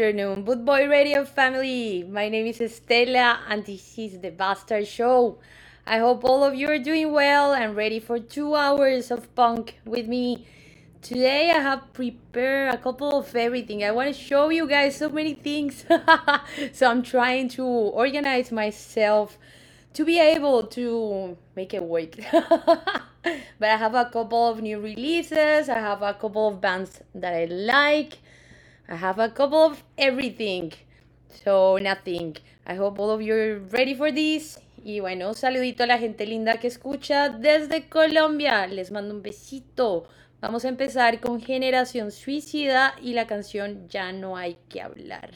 afternoon, Boot Boy Radio family. My name is Estela and this is the Bastard Show. I hope all of you are doing well and ready for two hours of punk with me. Today I have prepared a couple of everything. I want to show you guys so many things. so I'm trying to organize myself to be able to make it work. but I have a couple of new releases. I have a couple of bands that I like. I have a couple of everything. So nothing. I hope all of you are ready for this. Y bueno, saludito a la gente linda que escucha desde Colombia. Les mando un besito. Vamos a empezar con Generación Suicida y la canción Ya no hay que hablar.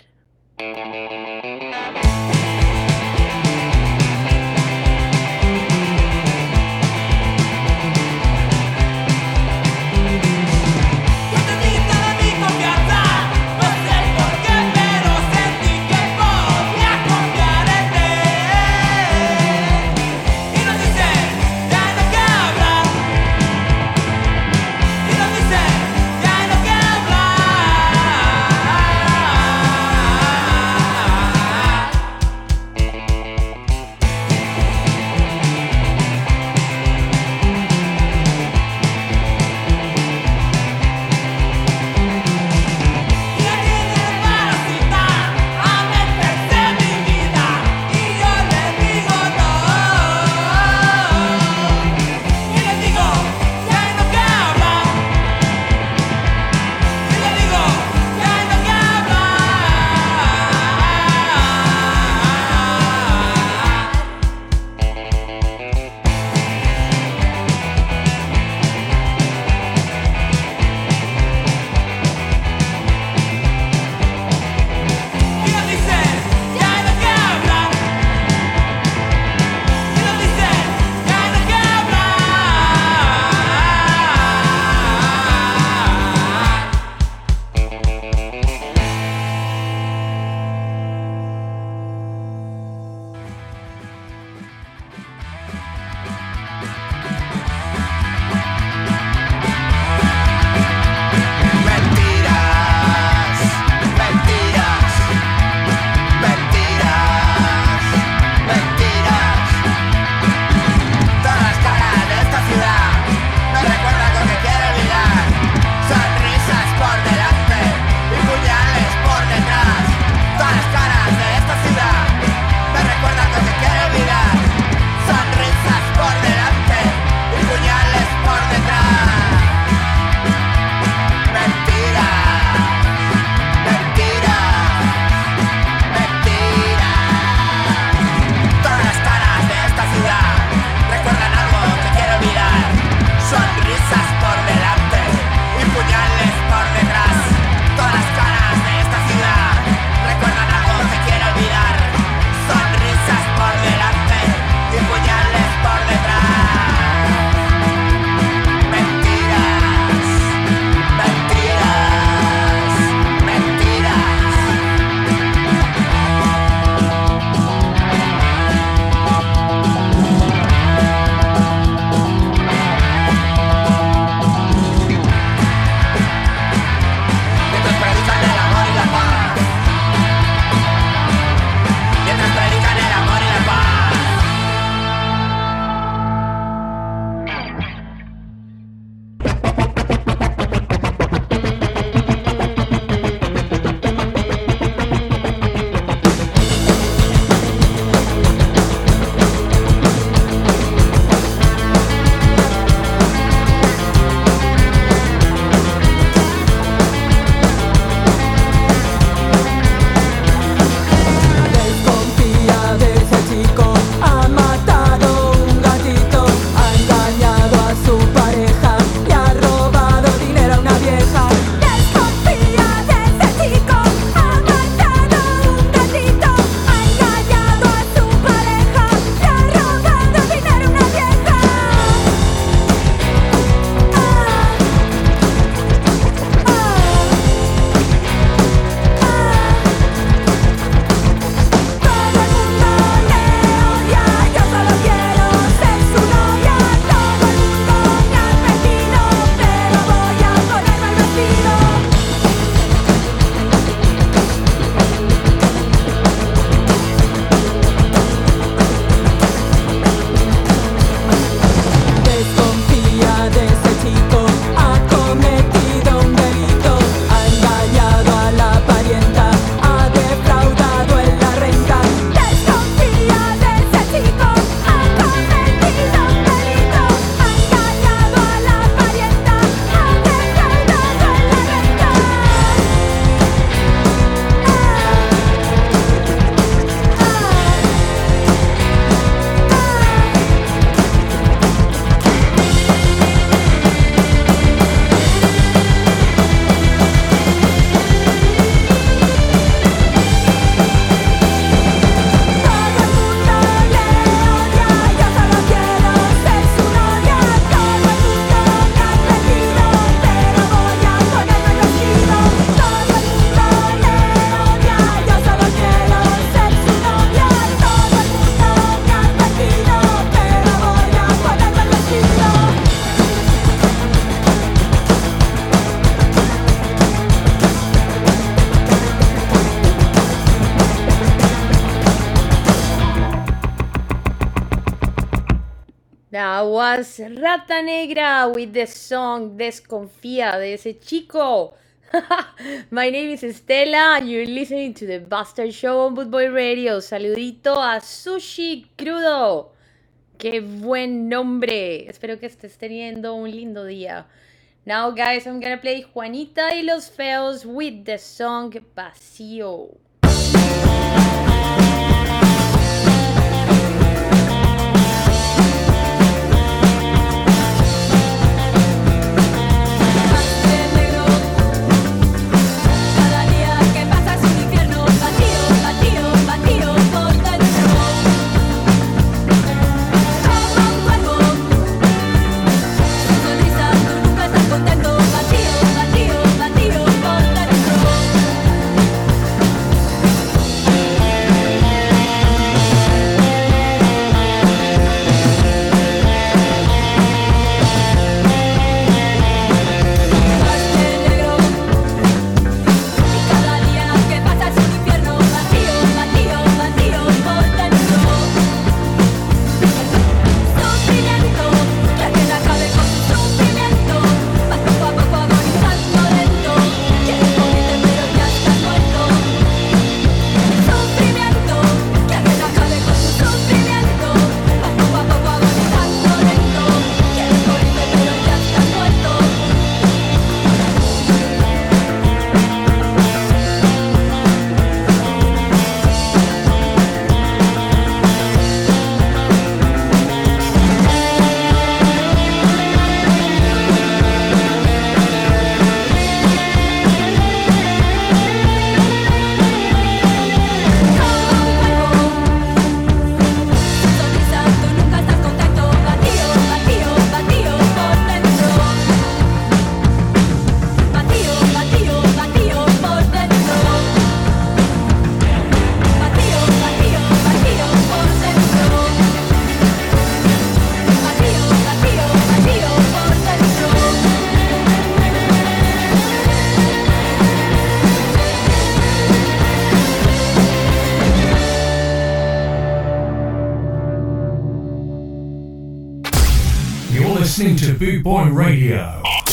Rata Negra with the song Desconfía de ese chico. My name is Estela and you're listening to the Bastard Show on Bootboy Radio. Saludito a Sushi Crudo. Qué buen nombre. Espero que estés teniendo un lindo día. Now, guys, I'm gonna play Juanita y los Feos with the song Vacío. Listening to Boot Boy Radio.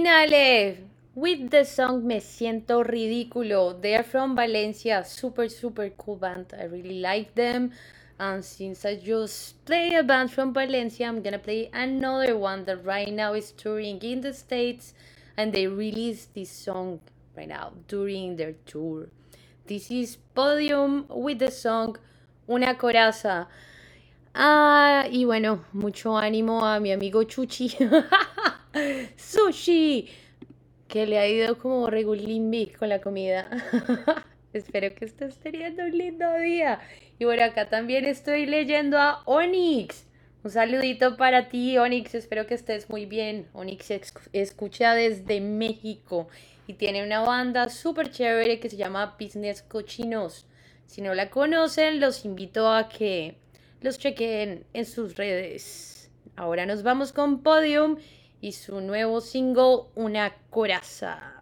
Finale with the song Me Siento Ridículo. They are from Valencia, super, super cool band. I really like them. And since I just play a band from Valencia, I'm gonna play another one that right now is touring in the States and they released this song right now during their tour. This is Podium with the song Una Coraza. Ah, y bueno, mucho ánimo a mi amigo Chuchi. Sushi, que le ha ido como regulimbi con la comida. Espero que estés teniendo un lindo día. Y bueno, acá también estoy leyendo a Onyx. Un saludito para ti, Onyx. Espero que estés muy bien. Onyx escucha desde México y tiene una banda súper chévere que se llama Business Cochinos. Si no la conocen, los invito a que los chequen en sus redes. Ahora nos vamos con Podium y su nuevo single, Una Coraza.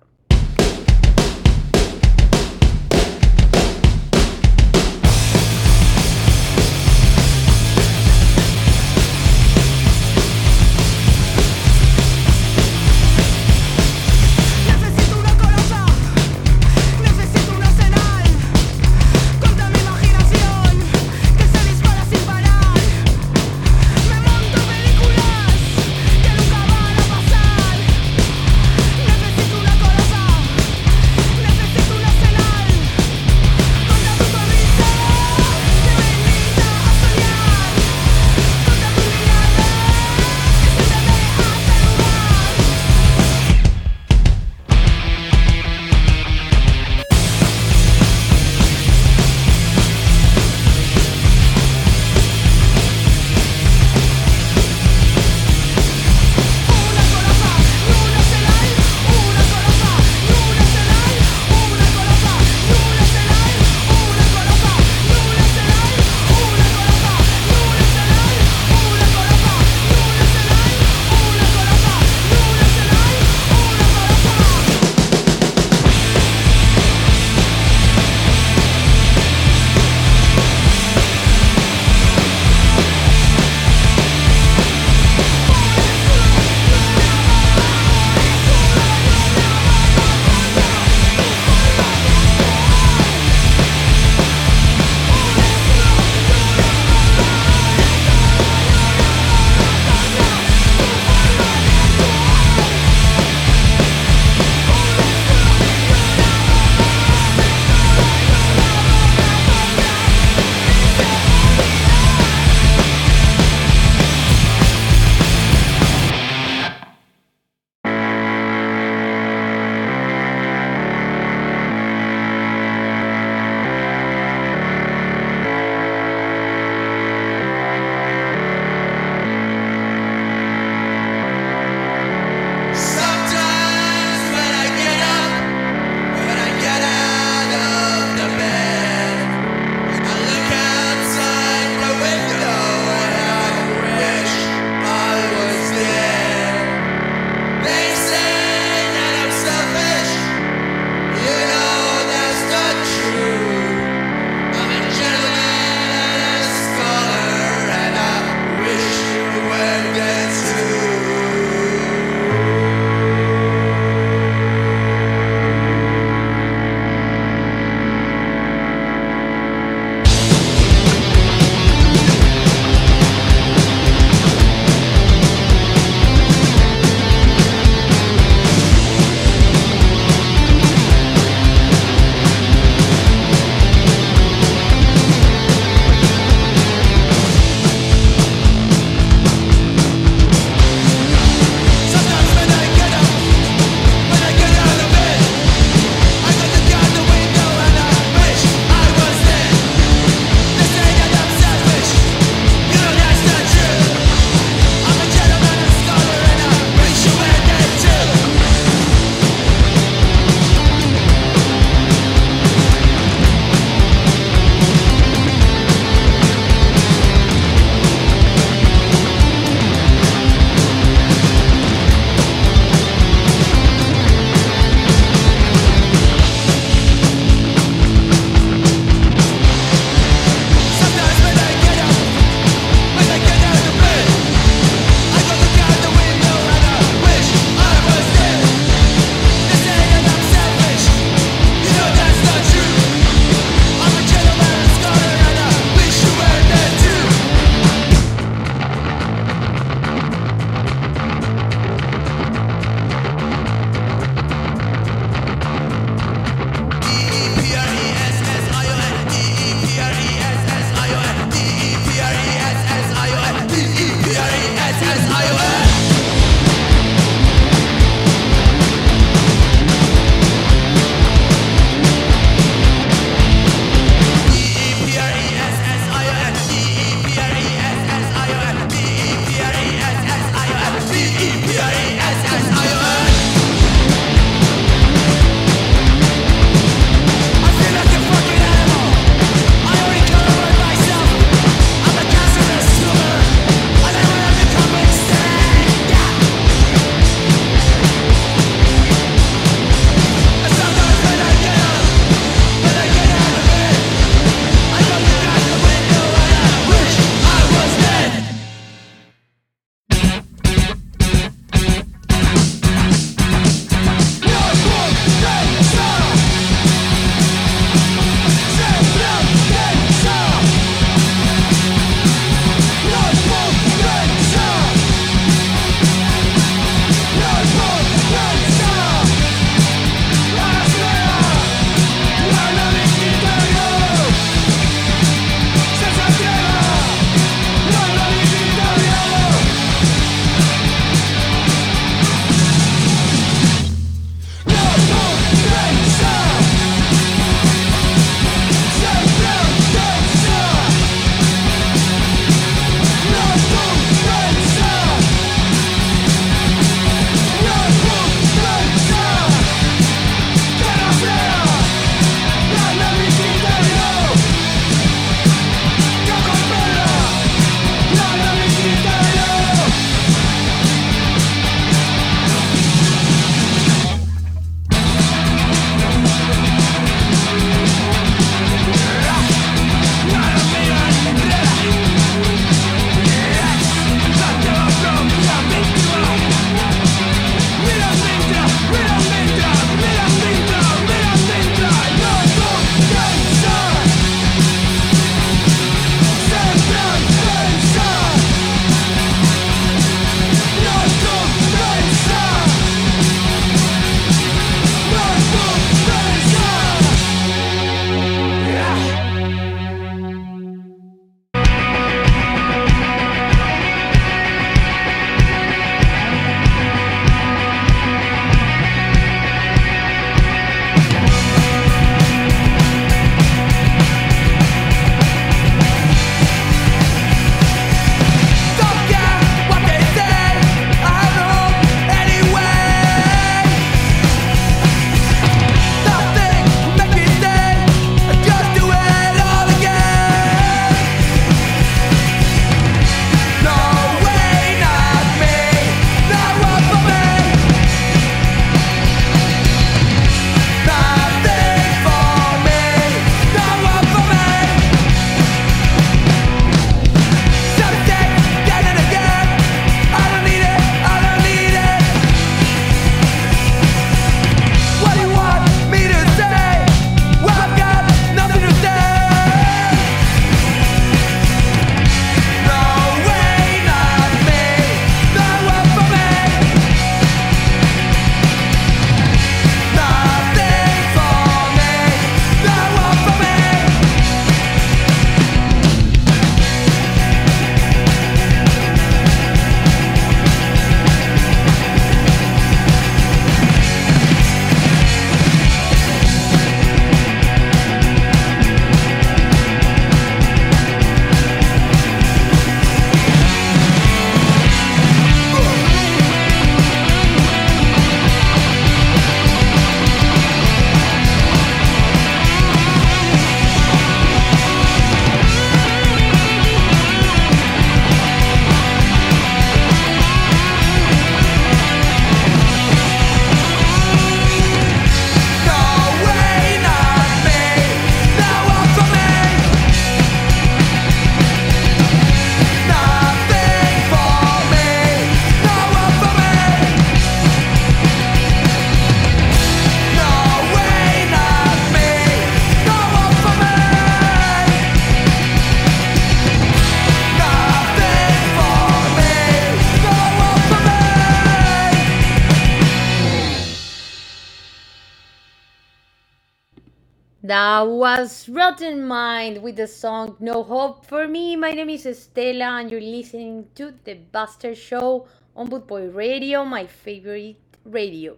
Was Rotten Mind with the song No Hope for Me. My name is Estela, and you're listening to The Buster Show on Bootboy Radio, my favorite radio.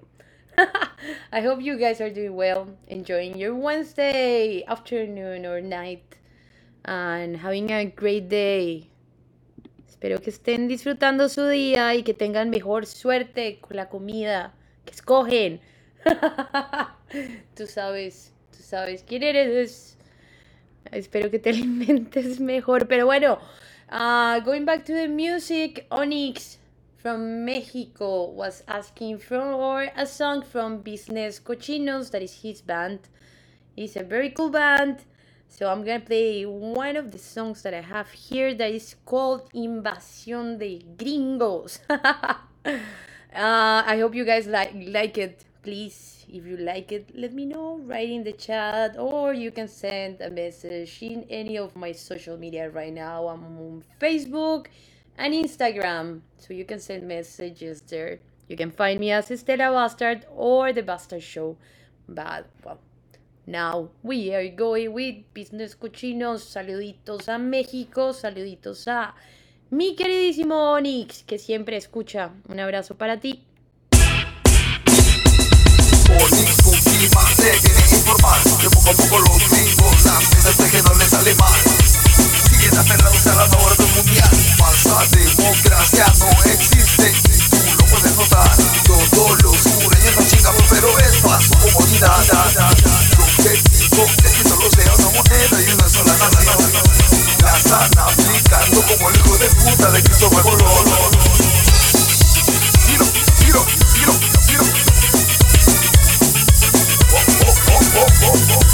I hope you guys are doing well, enjoying your Wednesday afternoon or night, and having a great day. Espero que estén disfrutando su día y que tengan mejor suerte con la comida que escogen. Tú sabes, tú sabes quién eres. Espero que te alimentes mejor. Pero bueno, uh, going back to the music, Onyx from Mexico was asking for a song from Business Cochinos, that is his band. It's a very cool band. So I'm gonna play one of the songs that I have here that is called Invasión de Gringos. uh, I hope you guys like like it. Please, if you like it, let me know. Write in the chat, or you can send a message in any of my social media right now. I'm on Facebook and Instagram, so you can send messages there. You can find me as Estela Bastard or The Bastard Show. But well, now we are going with Business Cochinos. Saluditos a México, saluditos a mi queridísimo Onyx, que siempre escucha. Un abrazo para ti. Onix confirma, se viene a informar. Que poco a poco los gringos las de que no les sale mal. Siguen aferrados a la orden mundial. Falsa democracia no existe y tú lo puedes notar. Todos los sureños nos chingamos pero es su comodidad Su objetivo es que solo sea una moneda y una sola nación La están aplicando como el hijo de puta de Cristóbal Colón. Giro, giro, giro, giro Ahora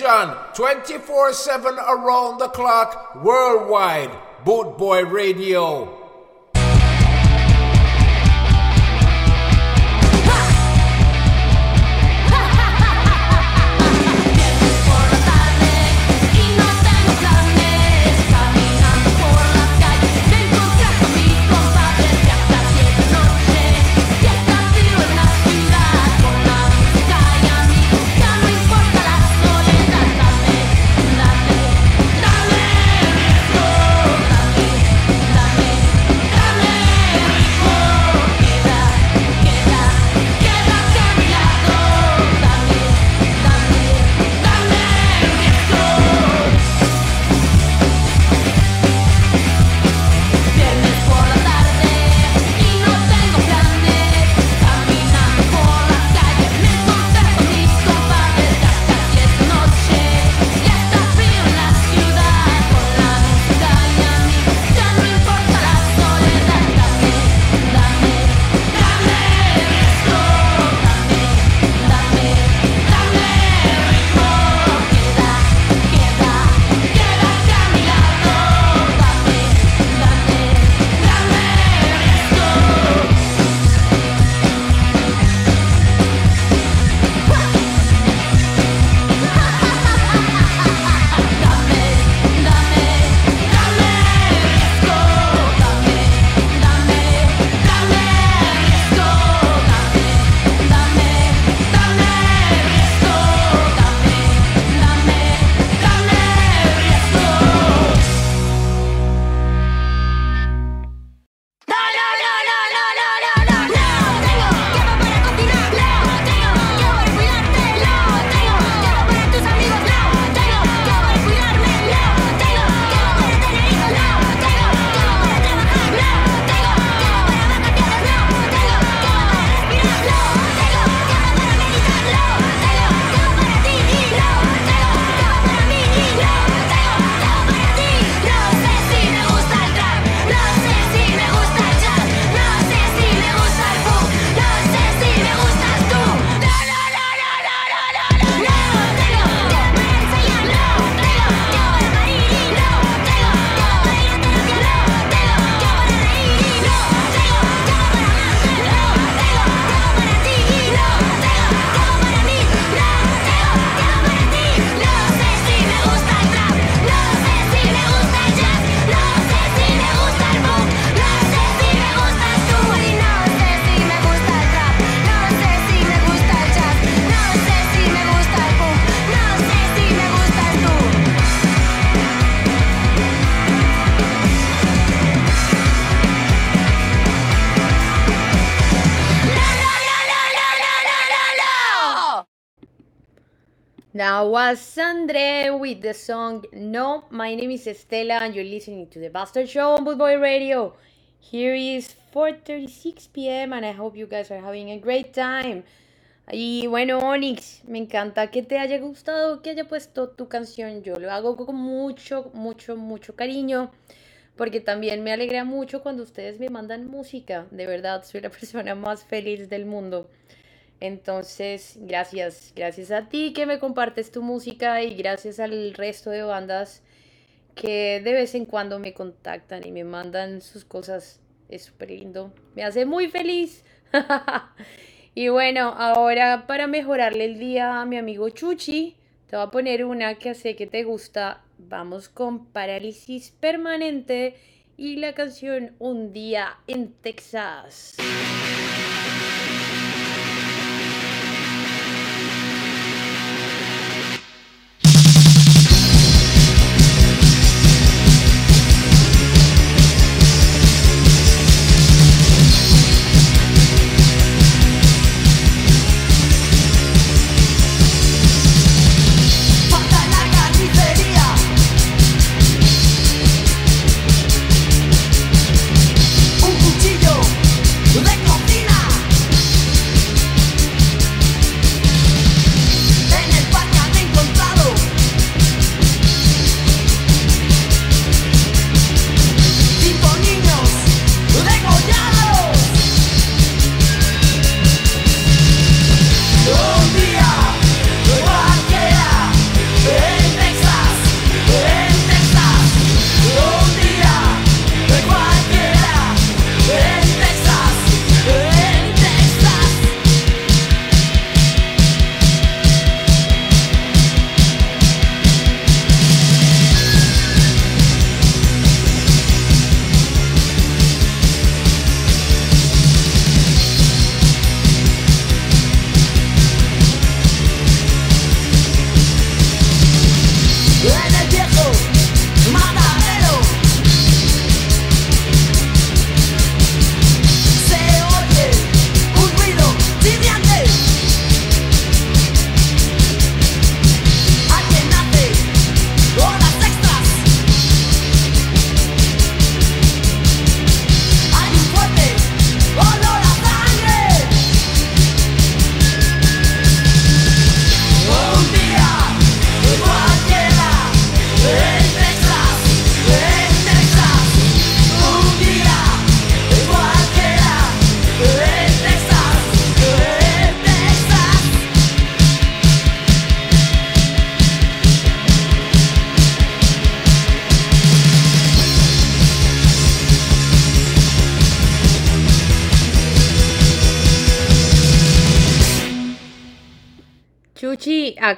Invasion 24 7 around the clock worldwide. Boot Boy Radio. Was Andre with the song No. My name is Estela and you're listening to the Bastard Show on Bootboy Radio. Here is 4:36 p.m. and I hope you guys are having a great time. Y bueno, Onyx, me encanta que te haya gustado, que haya puesto tu canción. Yo lo hago con mucho, mucho, mucho cariño, porque también me alegra mucho cuando ustedes me mandan música. De verdad, soy la persona más feliz del mundo. Entonces, gracias, gracias a ti que me compartes tu música y gracias al resto de bandas que de vez en cuando me contactan y me mandan sus cosas. Es súper lindo, me hace muy feliz. y bueno, ahora para mejorarle el día a mi amigo Chuchi, te voy a poner una que sé que te gusta. Vamos con Parálisis Permanente y la canción Un día en Texas.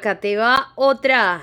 Acá te va otra.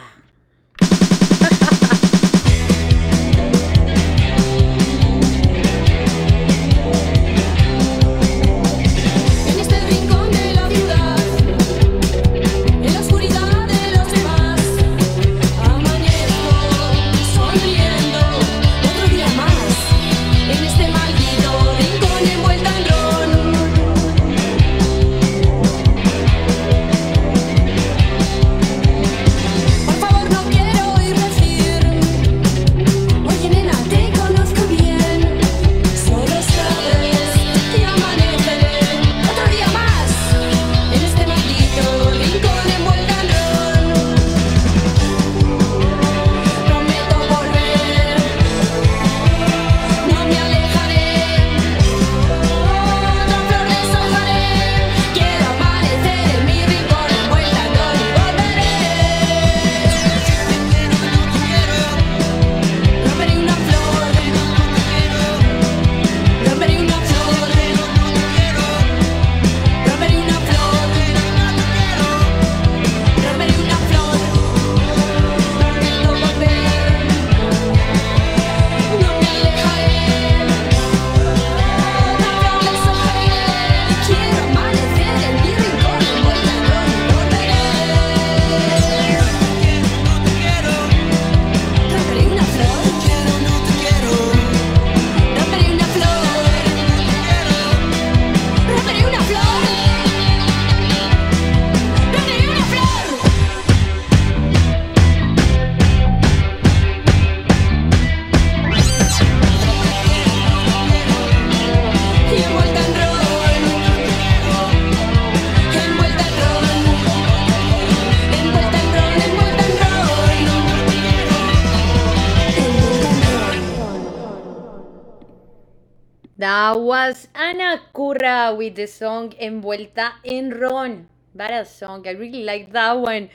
The song Envuelta en Ron. Badass song. I really like that one.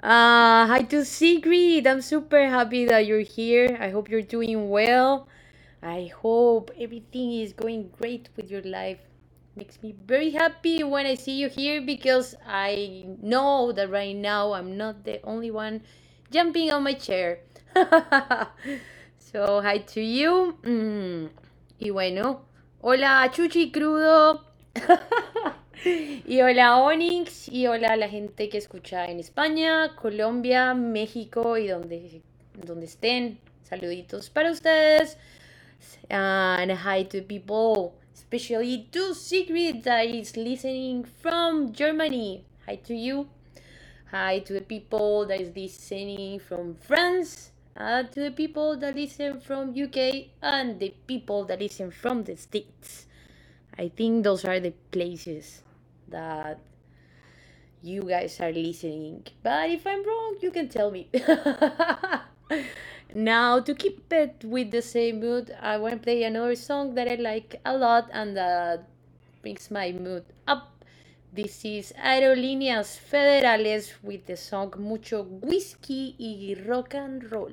Uh, hi to Sigrid. I'm super happy that you're here. I hope you're doing well. I hope everything is going great with your life. Makes me very happy when I see you here because I know that right now I'm not the only one jumping on my chair. so, hi to you. Mm, Y bueno, hola Chuchi Crudo. y hola Onyx. Y hola la gente que escucha en España, Colombia, México y donde, donde estén. Saluditos para ustedes. And hi to people, especially to Sigrid that is listening from Germany. Hi to you. Hi to the people that is listening from France. Uh, to the people that listen from UK and the people that listen from the States. I think those are the places that you guys are listening. But if I'm wrong, you can tell me. now, to keep it with the same mood, I want to play another song that I like a lot and that brings my mood up. This is Aerolíneas Federales with the song Mucho Whisky y Rock and Roll.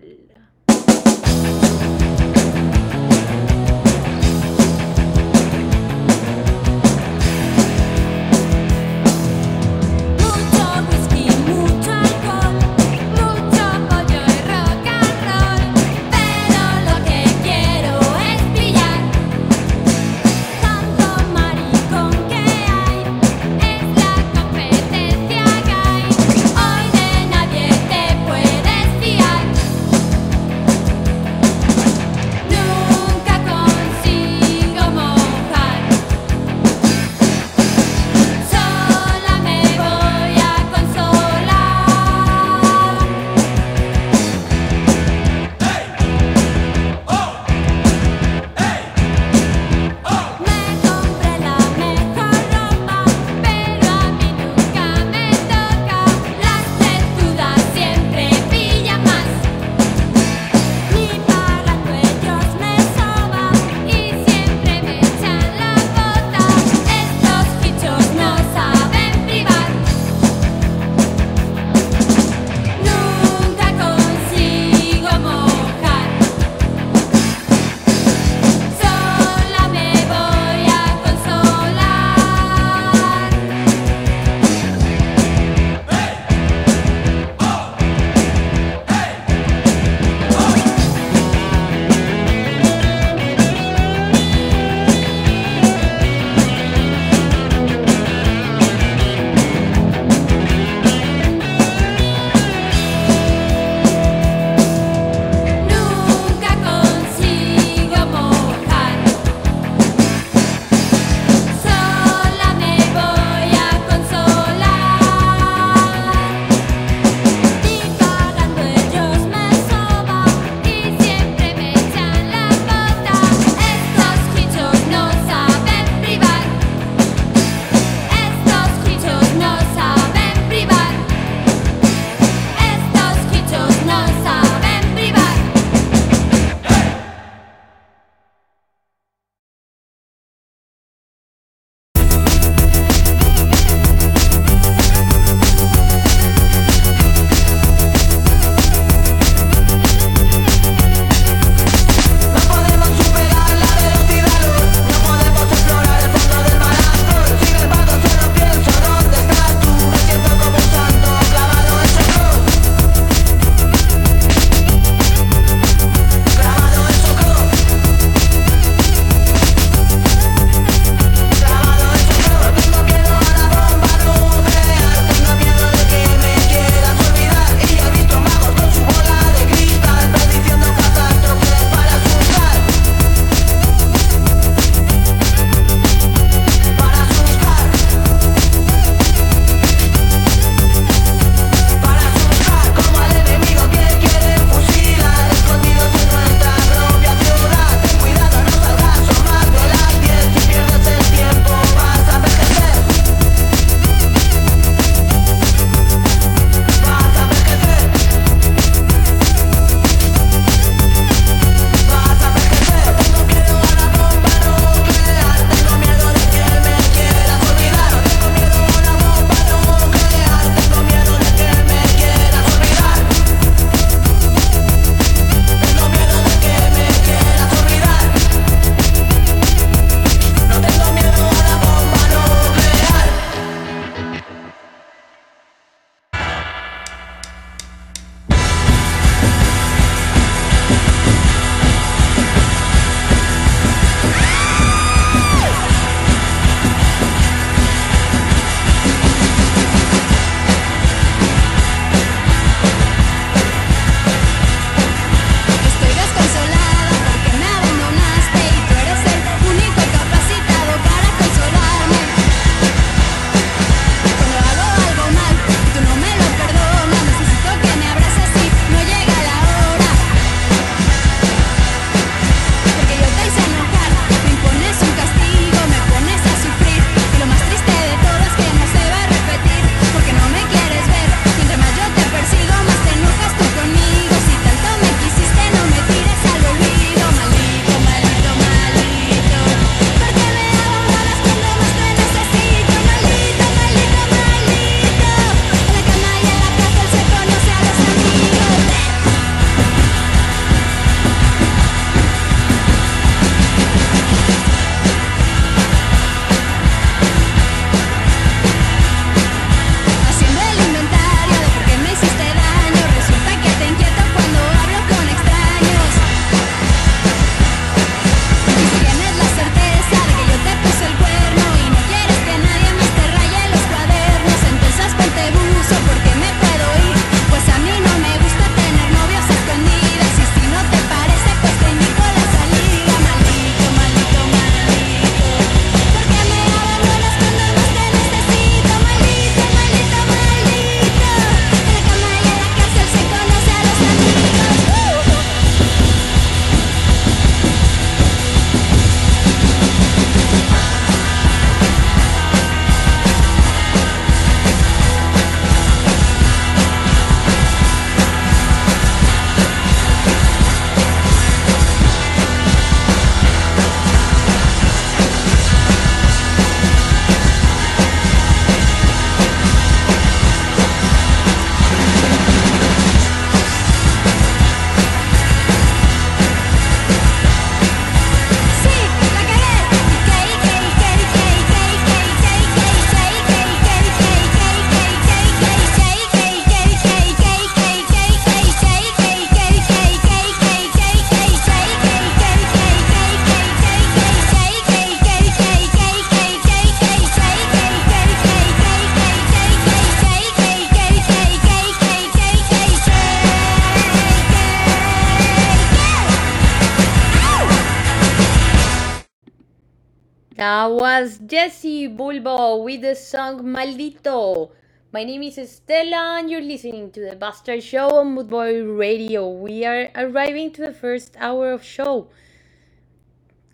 Jesse Bulbo with the song Maldito. My name is Estela and you're listening to the Bastard Show on Bootboy Radio. We are arriving to the first hour of show.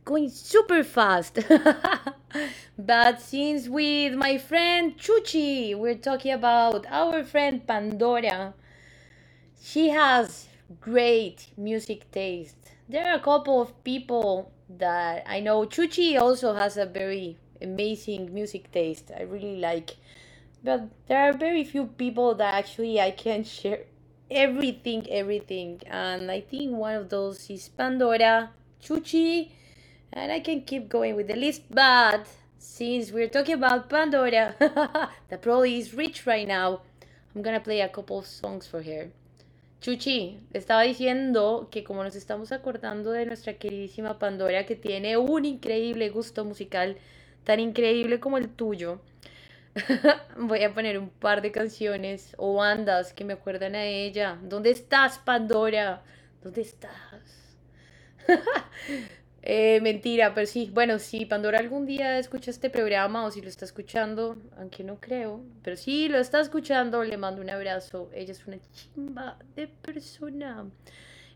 Going super fast. but since with my friend Chuchi, we're talking about our friend Pandora. She has great music taste. There are a couple of people that I know. Chuchi also has a very amazing music taste. I really like. But there are very few people that actually I can share everything, everything. And I think one of those is Pandora, Chuchi, and I can keep going with the list. But since we're talking about Pandora, that probably is rich right now, I'm gonna play a couple of songs for her. Chuchi, estaba diciendo que como nos estamos acordando de nuestra queridísima Pandora que tiene un increíble gusto musical, tan increíble como el tuyo, voy a poner un par de canciones o bandas que me acuerdan a ella. ¿Dónde estás, Pandora? ¿Dónde estás? Eh, mentira, pero sí, bueno, si Pandora algún día escucha este programa o si lo está escuchando, aunque no creo, pero si lo está escuchando, le mando un abrazo. Ella es una chimba de persona.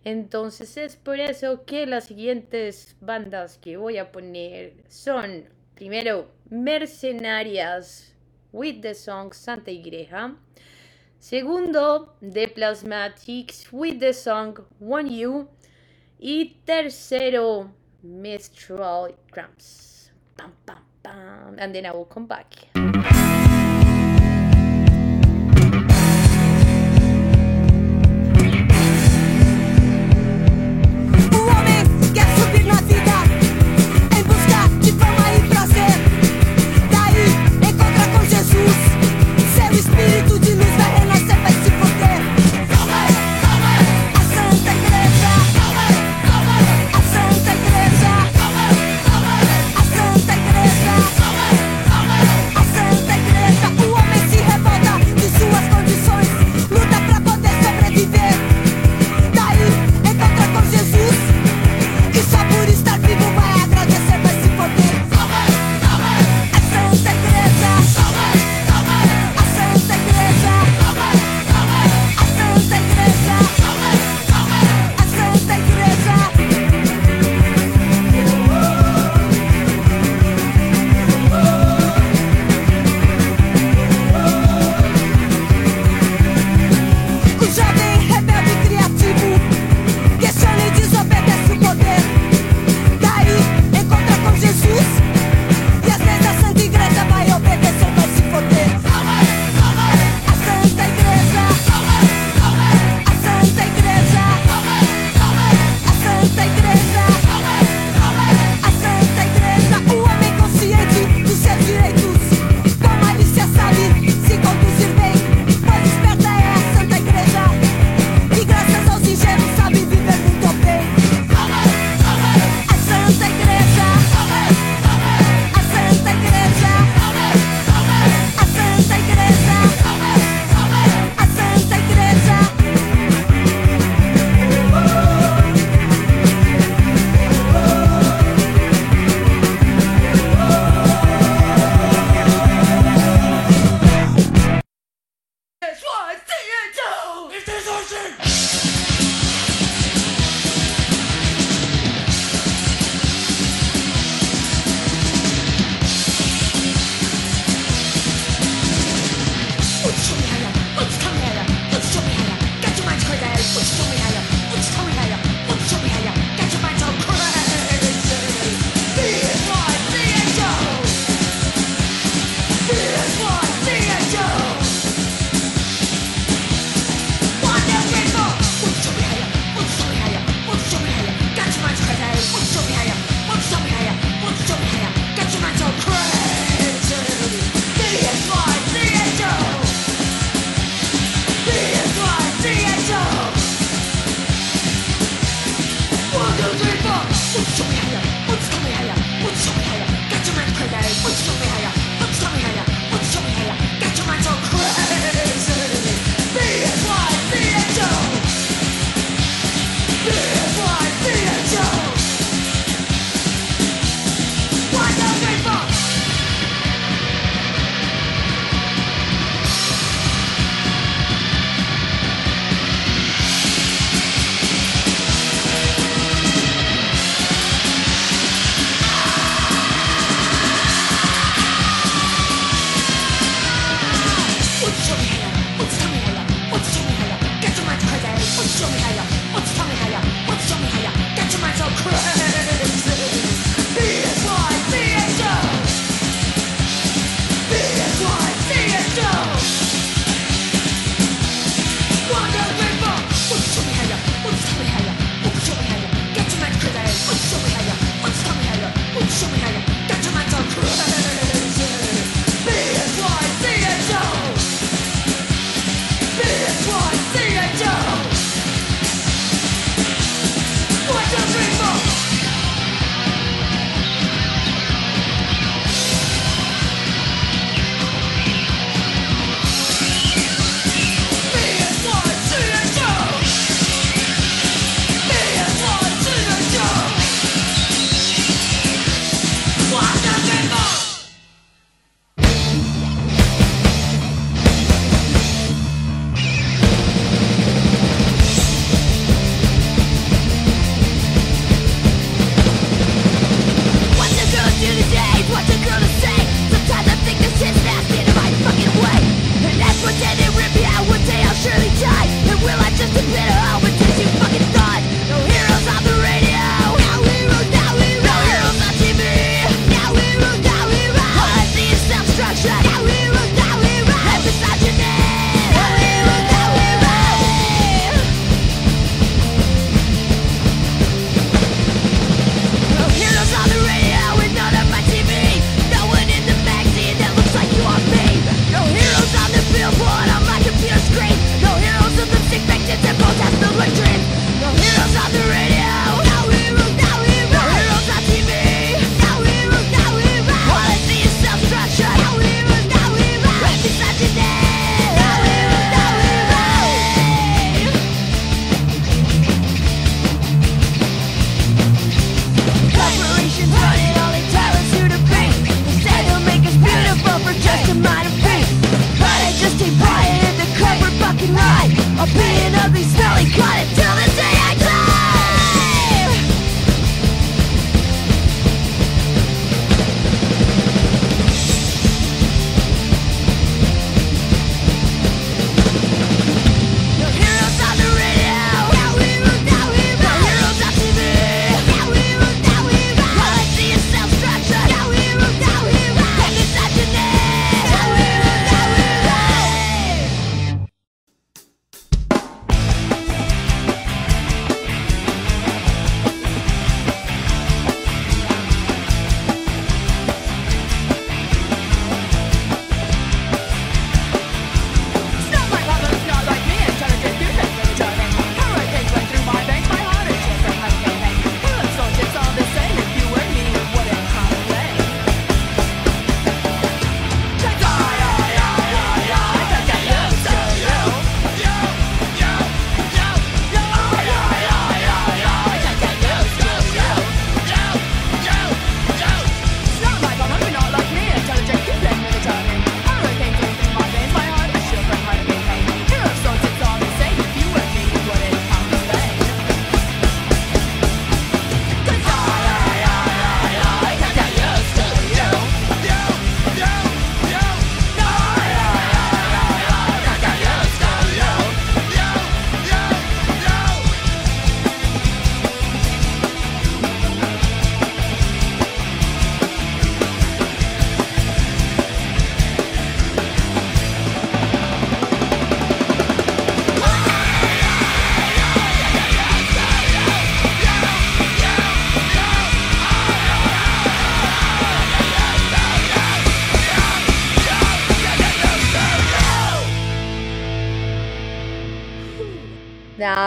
Entonces es por eso que las siguientes bandas que voy a poner son, primero, Mercenarias with the song Santa Igreja. Segundo, The Plasmatics with the song One You. Y tercero, Mistral Cramps. And then I will come back.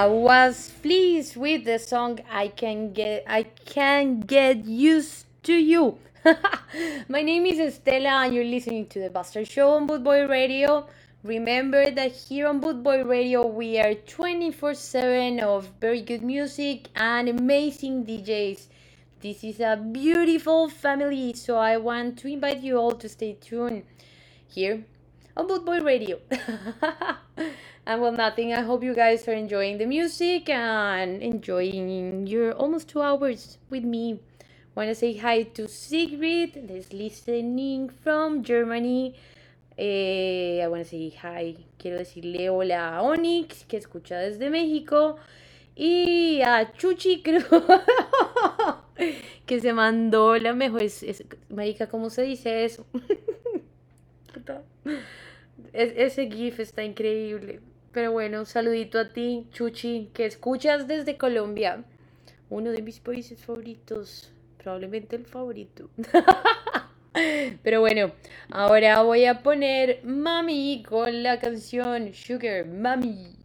Was pleased with the song I can get I can get used to you. My name is Estela and you're listening to the Bastard Show on Bootboy Radio. Remember that here on Bootboy Radio we are 24/7 of very good music and amazing DJs. This is a beautiful family, so I want to invite you all to stay tuned here on Bootboy Radio. and well, nothing. I hope you guys are enjoying the music and enjoying your almost two hours with me. Want to say hi to Sigrid, that's listening from Germany. Eh, I want to say hi. Quiero decirle hola a Onyx, que escucha desde México. Y a Chuchi Cruz, que se mandó la mejor. Es, es- marica, ¿cómo se dice eso? Es- ese GIF está increíble. Pero bueno, un saludito a ti, Chuchi, que escuchas desde Colombia. Uno de mis países favoritos. Probablemente el favorito. Pero bueno, ahora voy a poner Mami con la canción Sugar Mami.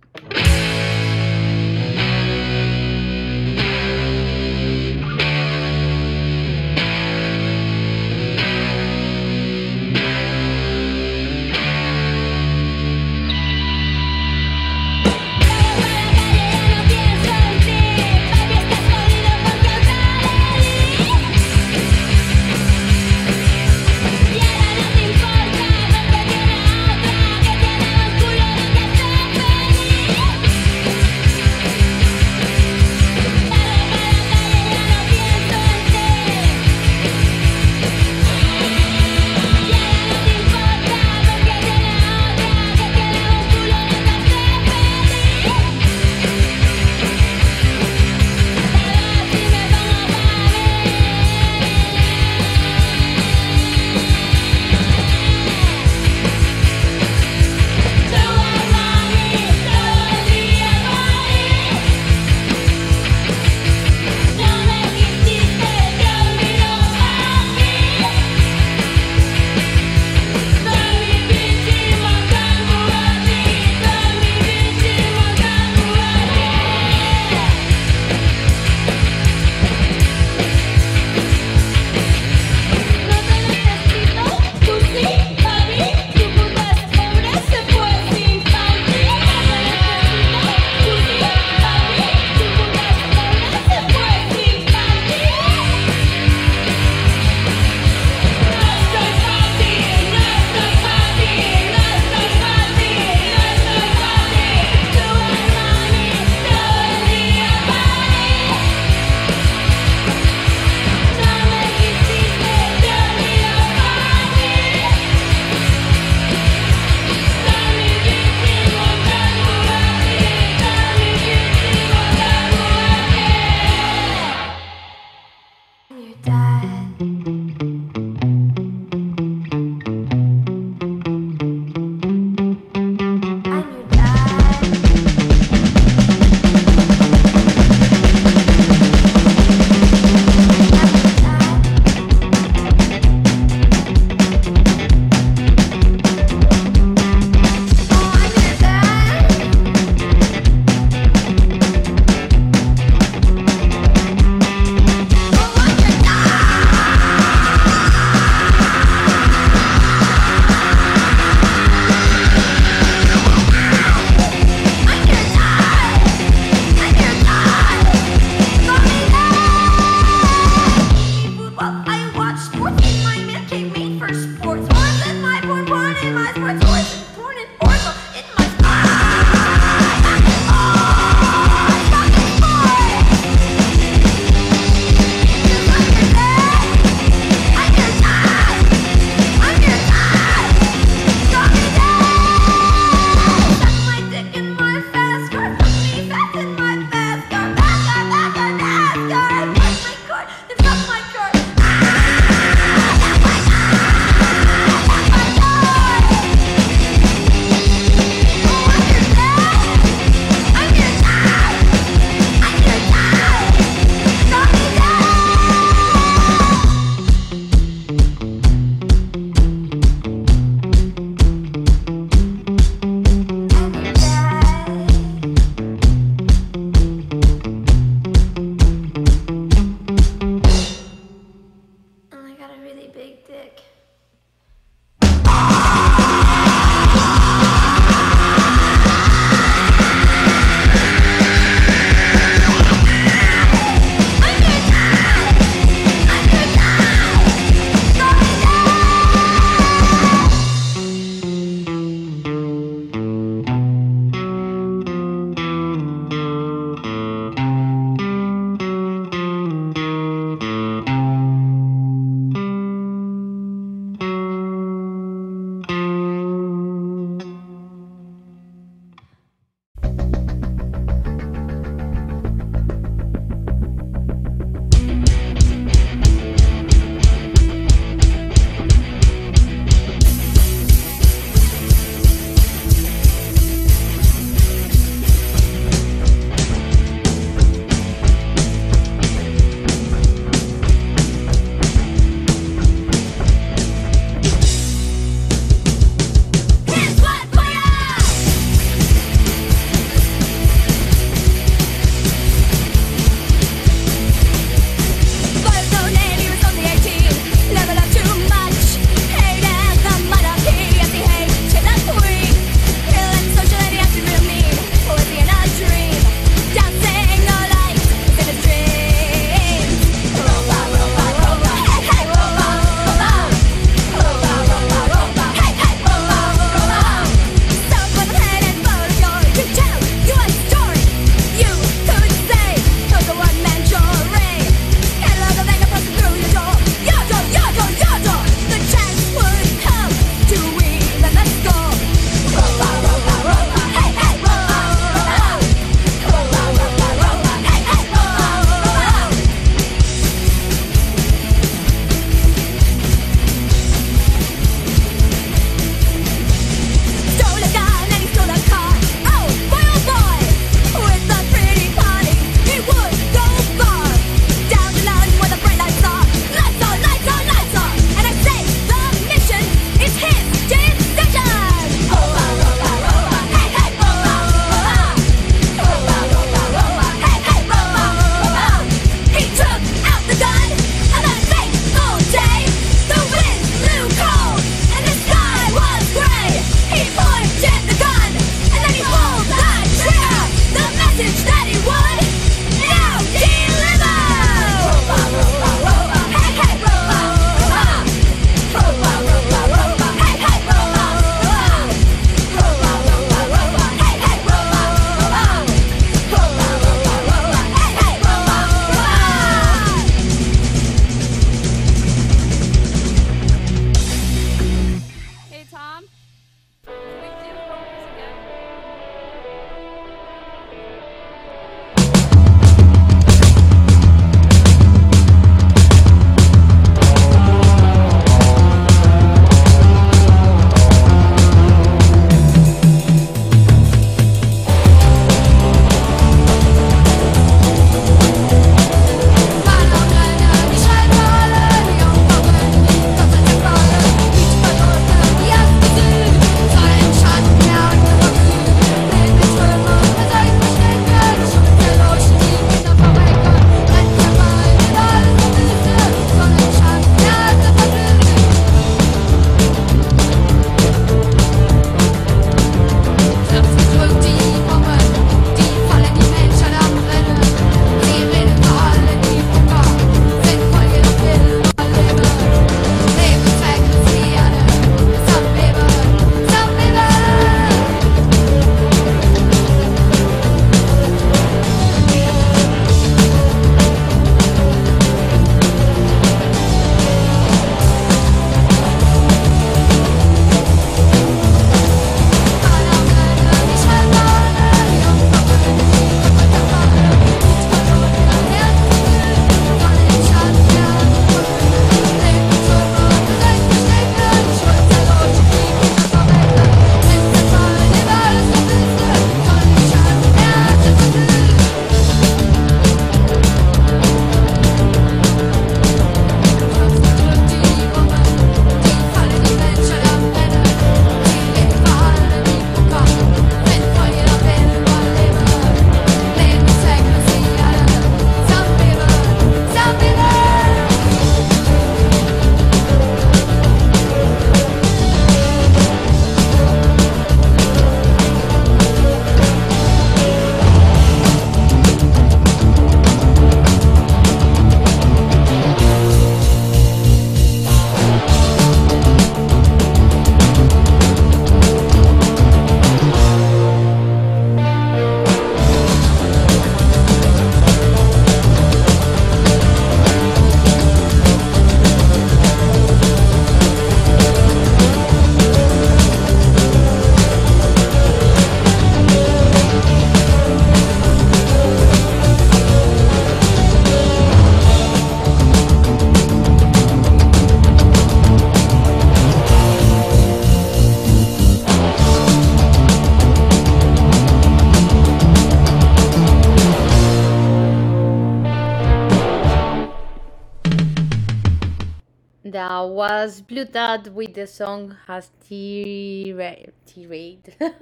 Was Blue Dot with the song Has Tirade. Tirade.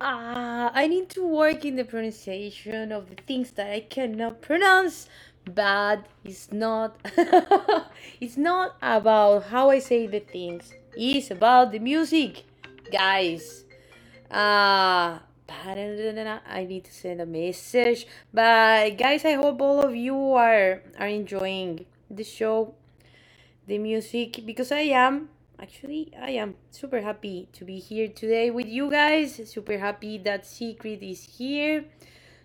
Ah, I need to work in the pronunciation of the things that I cannot pronounce, but it's not it's not about how I say the things. It's about the music, guys. Uh I need to send a message. But guys, I hope all of you are are enjoying the show, the music because I am actually I am super happy to be here today with you guys. Super happy that Secret is here.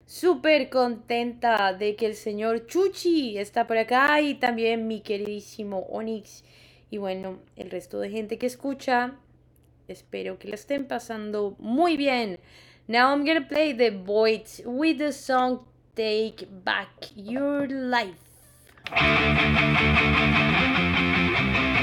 Súper contenta de que el señor Chuchi está por acá y también mi queridísimo Onyx y bueno, el resto de gente que escucha. Espero que la estén pasando muy bien. Now I'm gonna play the Voids with the song Take Back Your Life. フフフフ。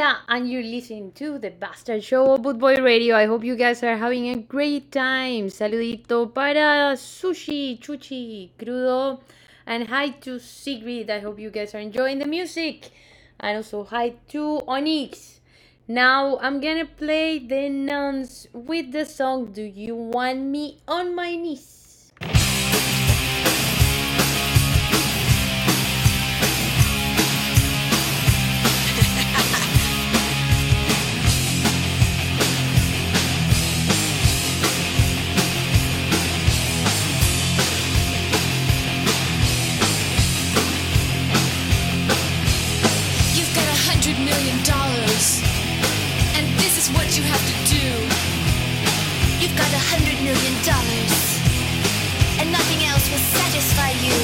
And you're listening to the Bastard Show of Bootboy Radio. I hope you guys are having a great time. Saludito para Sushi, Chuchi, Crudo, and hi to Sigrid. I hope you guys are enjoying the music. And also hi to Onyx. Now I'm gonna play the nuns with the song Do You Want Me on My Knees? What you have to do. You've got a hundred million dollars, and nothing else will satisfy you.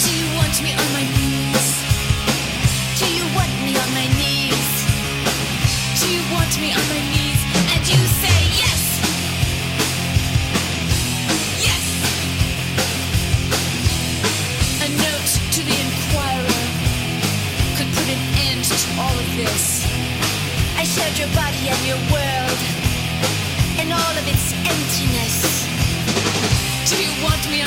Do you want me on my knees? Do you want me on my knees? Do you want me on my knees? And you say your body and your world, and all of its emptiness. Do you want me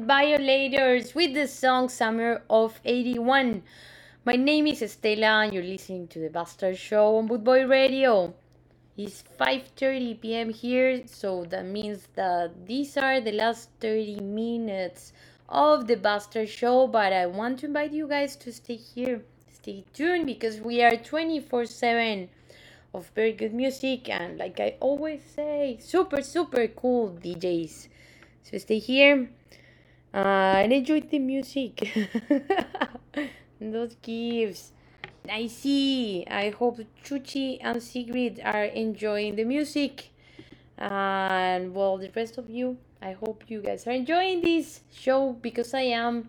Violators with the song Summer of 81. My name is Estela and you're listening to the Bastard Show on Bootboy Radio. It's 5:30 p.m. here, so that means that these are the last 30 minutes of the Bastard Show, but I want to invite you guys to stay here. Stay tuned because we are 24/7 of very good music and like I always say, super super cool DJs. So stay here uh, and enjoy the music. Those gifts. I see. I hope Chuchi and Sigrid are enjoying the music. And well, the rest of you, I hope you guys are enjoying this show because I am.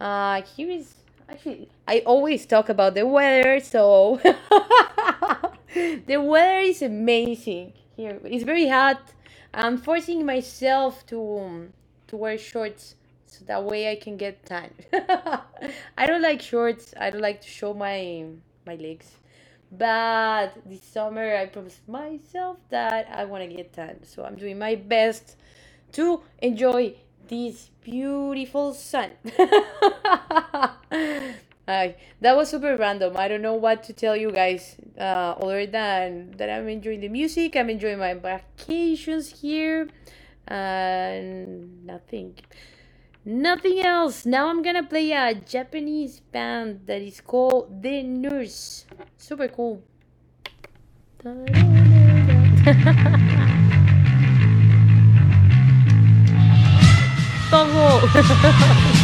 Uh, here is actually, I always talk about the weather, so the weather is amazing here. It's very hot. I'm forcing myself to to wear shorts so that way I can get tan. I don't like shorts. I don't like to show my my legs. But this summer I promised myself that I want to get tan. So I'm doing my best to enjoy this beautiful sun. Ay, that was super random. I don't know what to tell you guys uh, other than that I'm enjoying the music. I'm enjoying my vacations here. And nothing. Nothing else. Now I'm gonna play a Japanese band that is called The Nurse. Super cool. Todo.「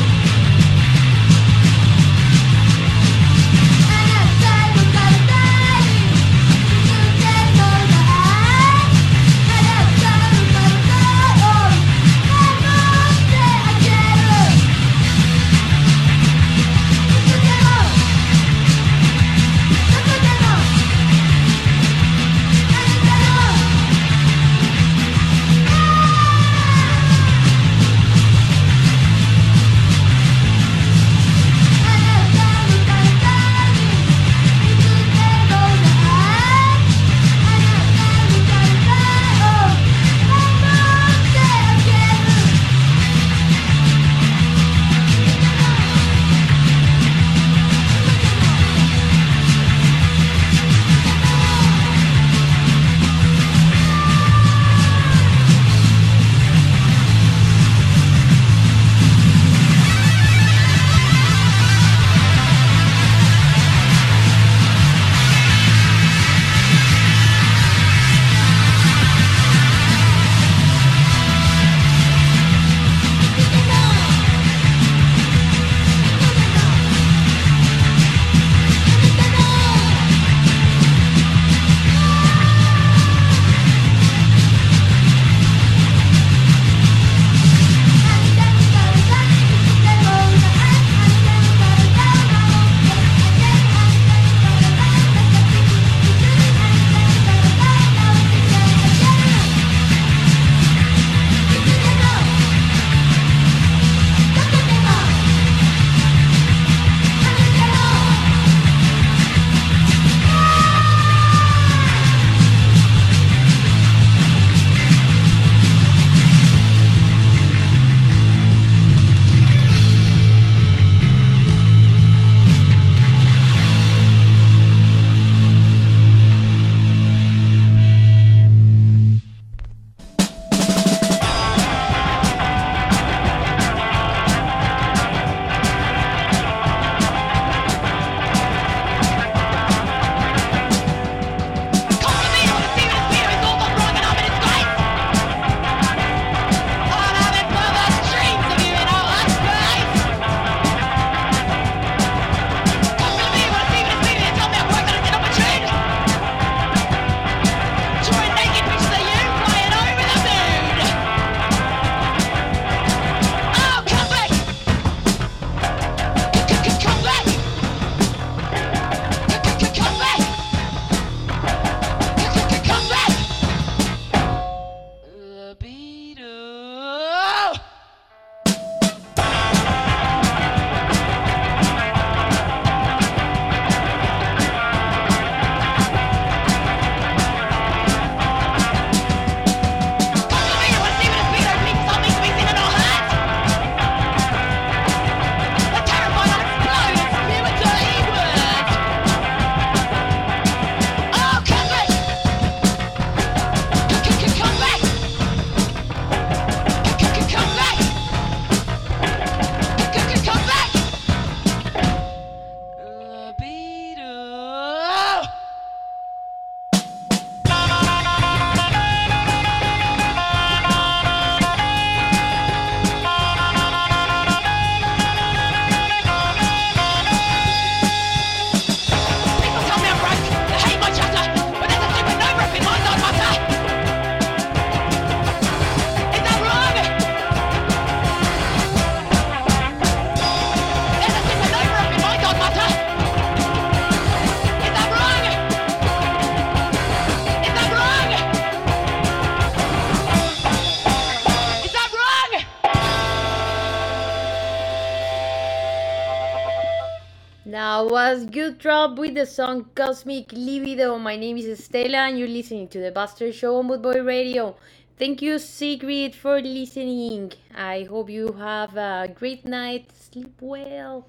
drop with the song Cosmic Libido. My name is Estela and you're listening to the Bastard Show on Bootboy Radio. Thank you, Sigrid, for listening. I hope you have a great night, sleep well,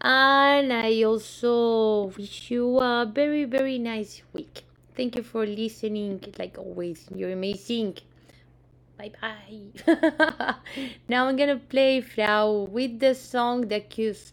and I also wish you a very, very nice week. Thank you for listening. Like always, you're amazing. Bye bye. now I'm gonna play Frau with the song The Kiss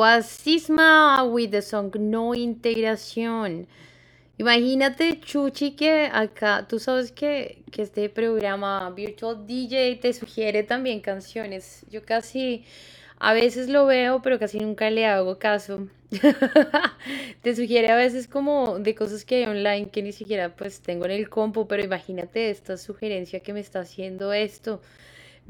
was with the song No Integración. Imagínate, Chuchi, que acá, tú sabes que, que este programa Virtual DJ te sugiere también canciones. Yo casi, a veces lo veo, pero casi nunca le hago caso. Te sugiere a veces como de cosas que hay online que ni siquiera pues tengo en el compu, pero imagínate esta sugerencia que me está haciendo esto.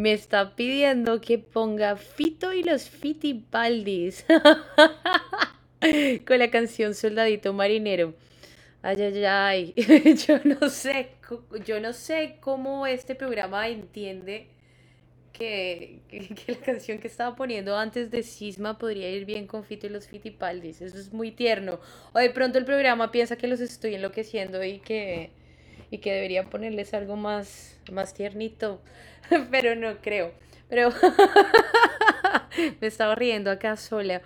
Me está pidiendo que ponga Fito y los Fitipaldis con la canción Soldadito Marinero. Ay, ay, ay. Yo no sé, yo no sé cómo este programa entiende que, la canción que estaba poniendo antes de Sisma podría ir bien con Fito y los Fitipaldis. Eso es muy tierno. O de pronto el programa piensa que los estoy enloqueciendo y que, y que debería ponerles algo más, más tiernito. Pero no creo. Pero me estaba riendo acá sola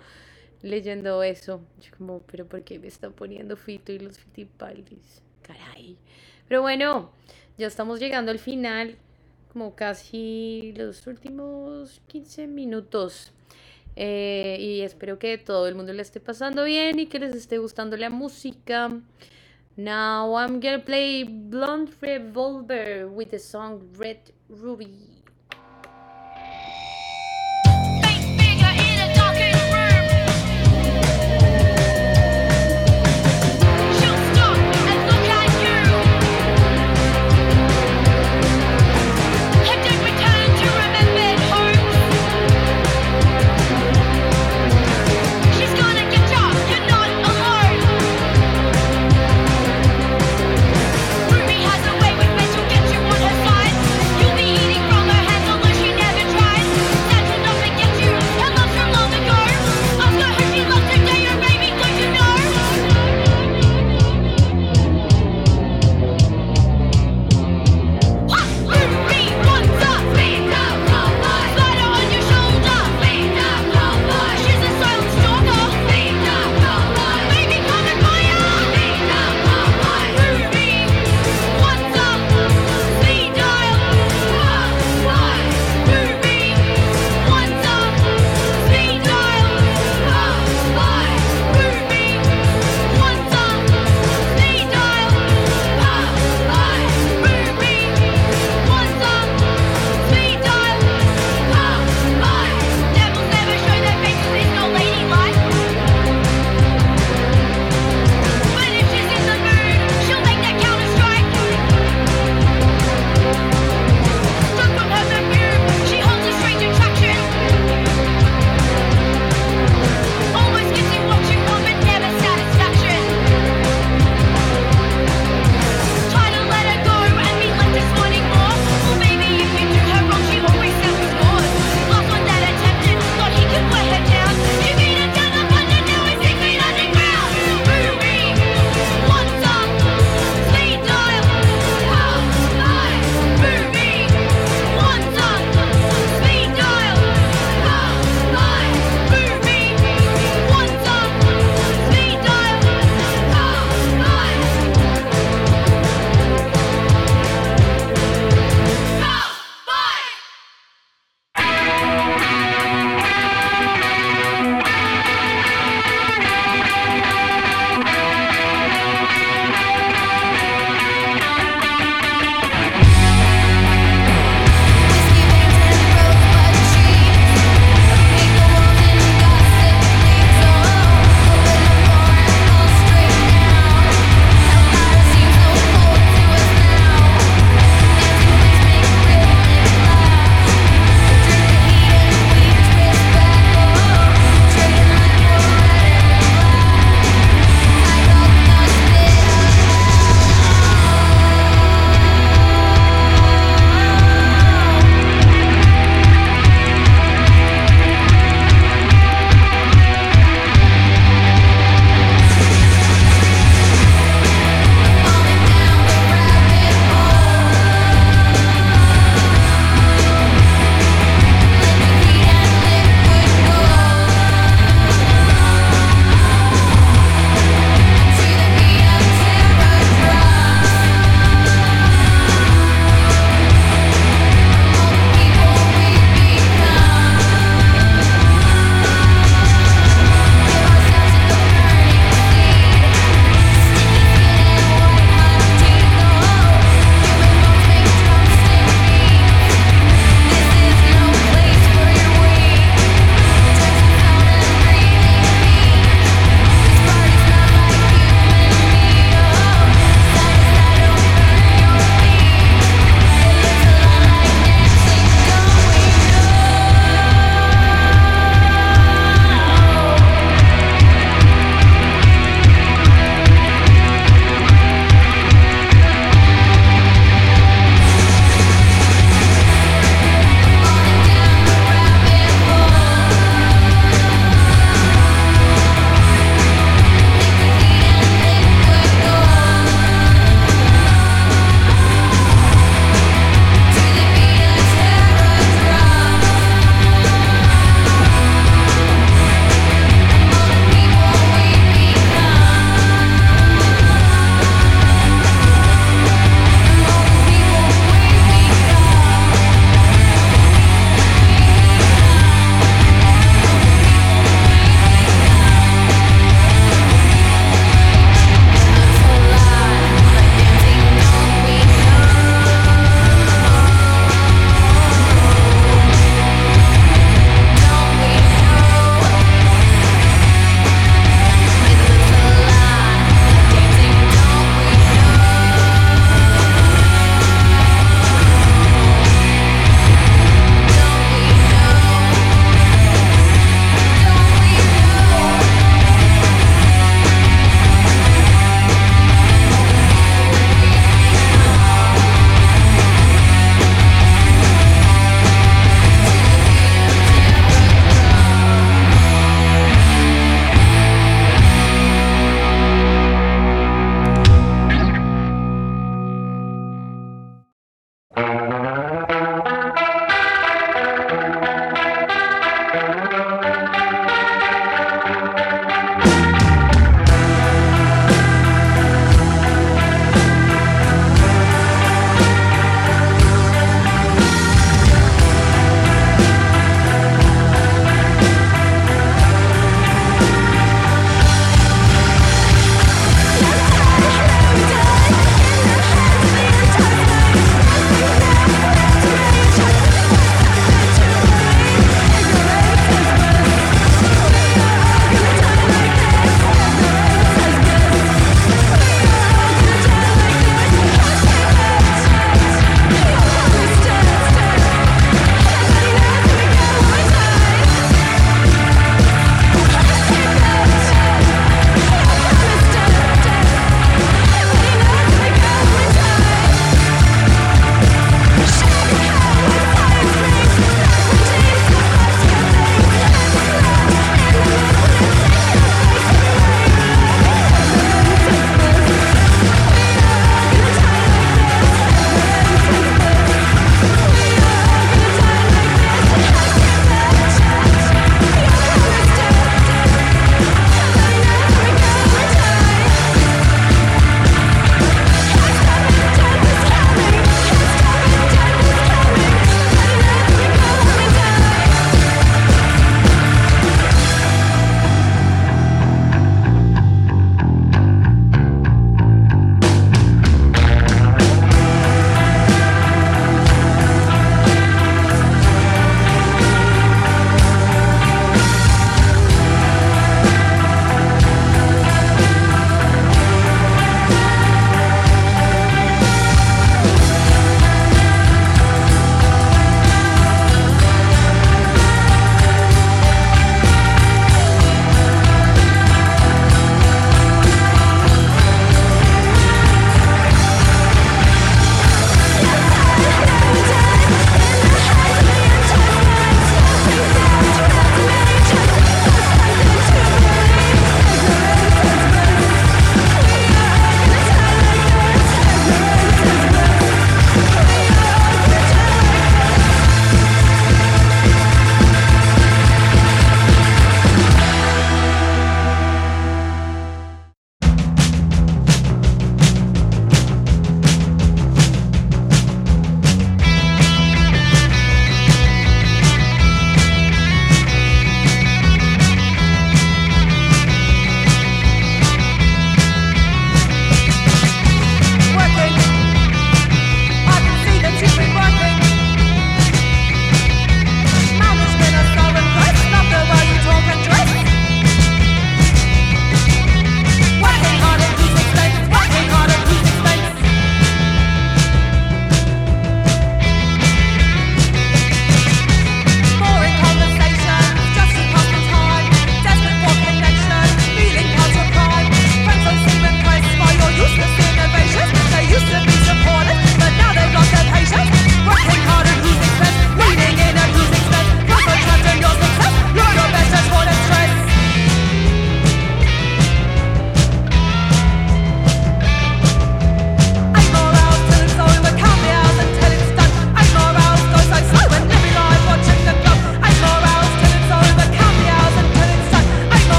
leyendo eso. Yo como, pero ¿por qué me está poniendo Fito y los Fitipaldis? Caray. Pero bueno, ya estamos llegando al final, como casi los últimos 15 minutos. Eh, y espero que todo el mundo le esté pasando bien y que les esté gustando la música. Now I'm gonna play Blonde Revolver with the song Red Ruby.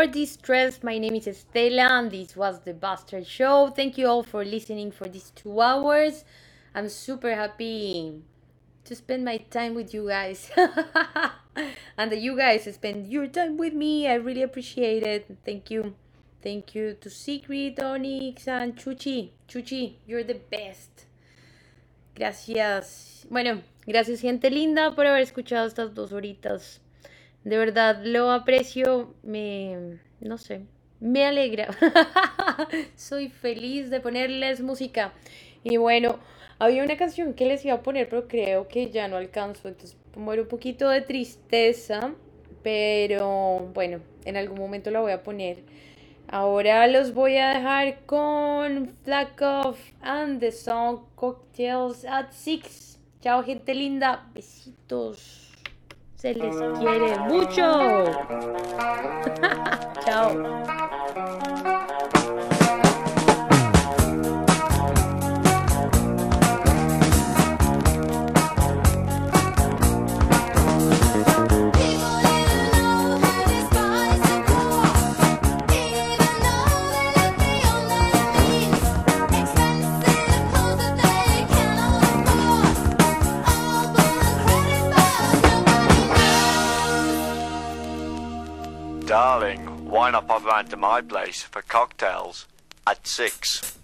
For Distress. My name is Estela and this was the Bastard Show. Thank you all for listening for these two hours. I'm super happy to spend my time with you guys. and that you guys spend your time with me. I really appreciate it. Thank you. Thank you to Sigrid, Onyx, and Chuchi. Chuchi, you're the best. Gracias. Bueno, gracias gente linda por haber escuchado estas dos horitas. De verdad lo aprecio, me, no sé, me alegra. Soy feliz de ponerles música. Y bueno, había una canción que les iba a poner, pero creo que ya no alcanzo. Entonces, muero un poquito de tristeza. Pero bueno, en algún momento la voy a poner. Ahora los voy a dejar con Flack and the song Cocktails at Six. Chao, gente linda. Besitos. Se les quiere mucho. Chao. Darling, why not pop around to my place for cocktails at six?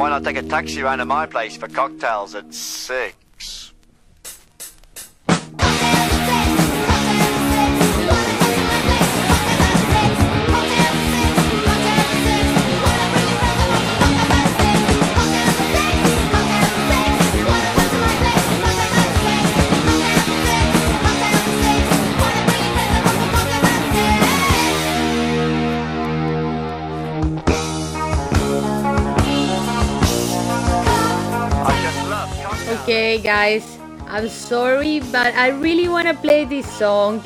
Why not take a taxi around to my place for cocktails at six? Guys, I'm sorry, but I really want to play this song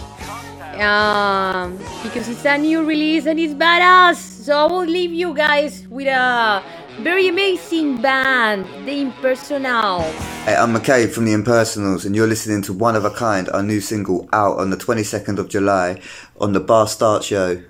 um, because it's a new release and it's badass. So I will leave you guys with a very amazing band, The Impersonal. Hey, I'm McKay from the Impersonals, and you're listening to One of a Kind, our new single out on the 22nd of July on the Bastard Show.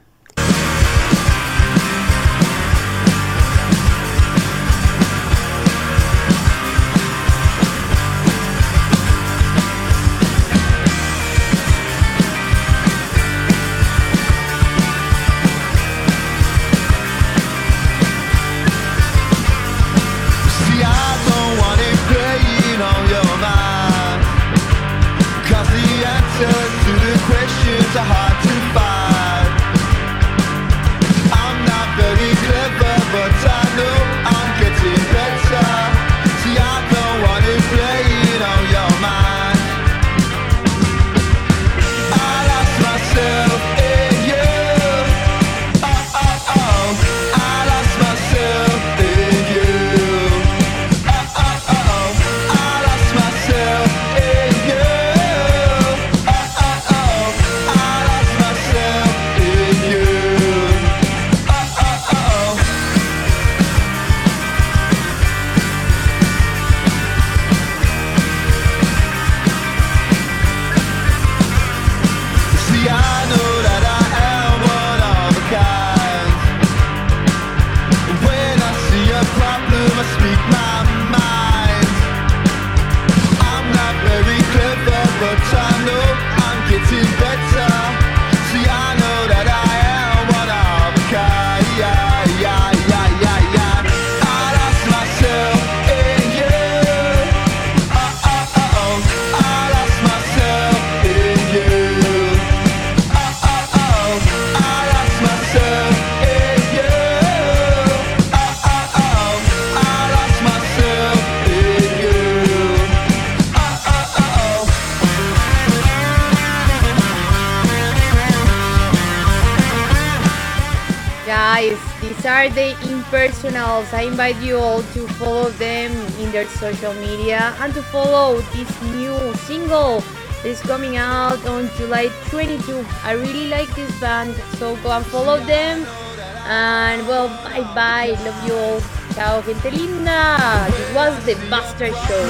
Invite you all to follow them in their social media and to follow this new single that is coming out on July 22. I really like this band, so go and follow them. And well, bye bye. Love you all. Ciao, gente linda. This was the Bastard Show.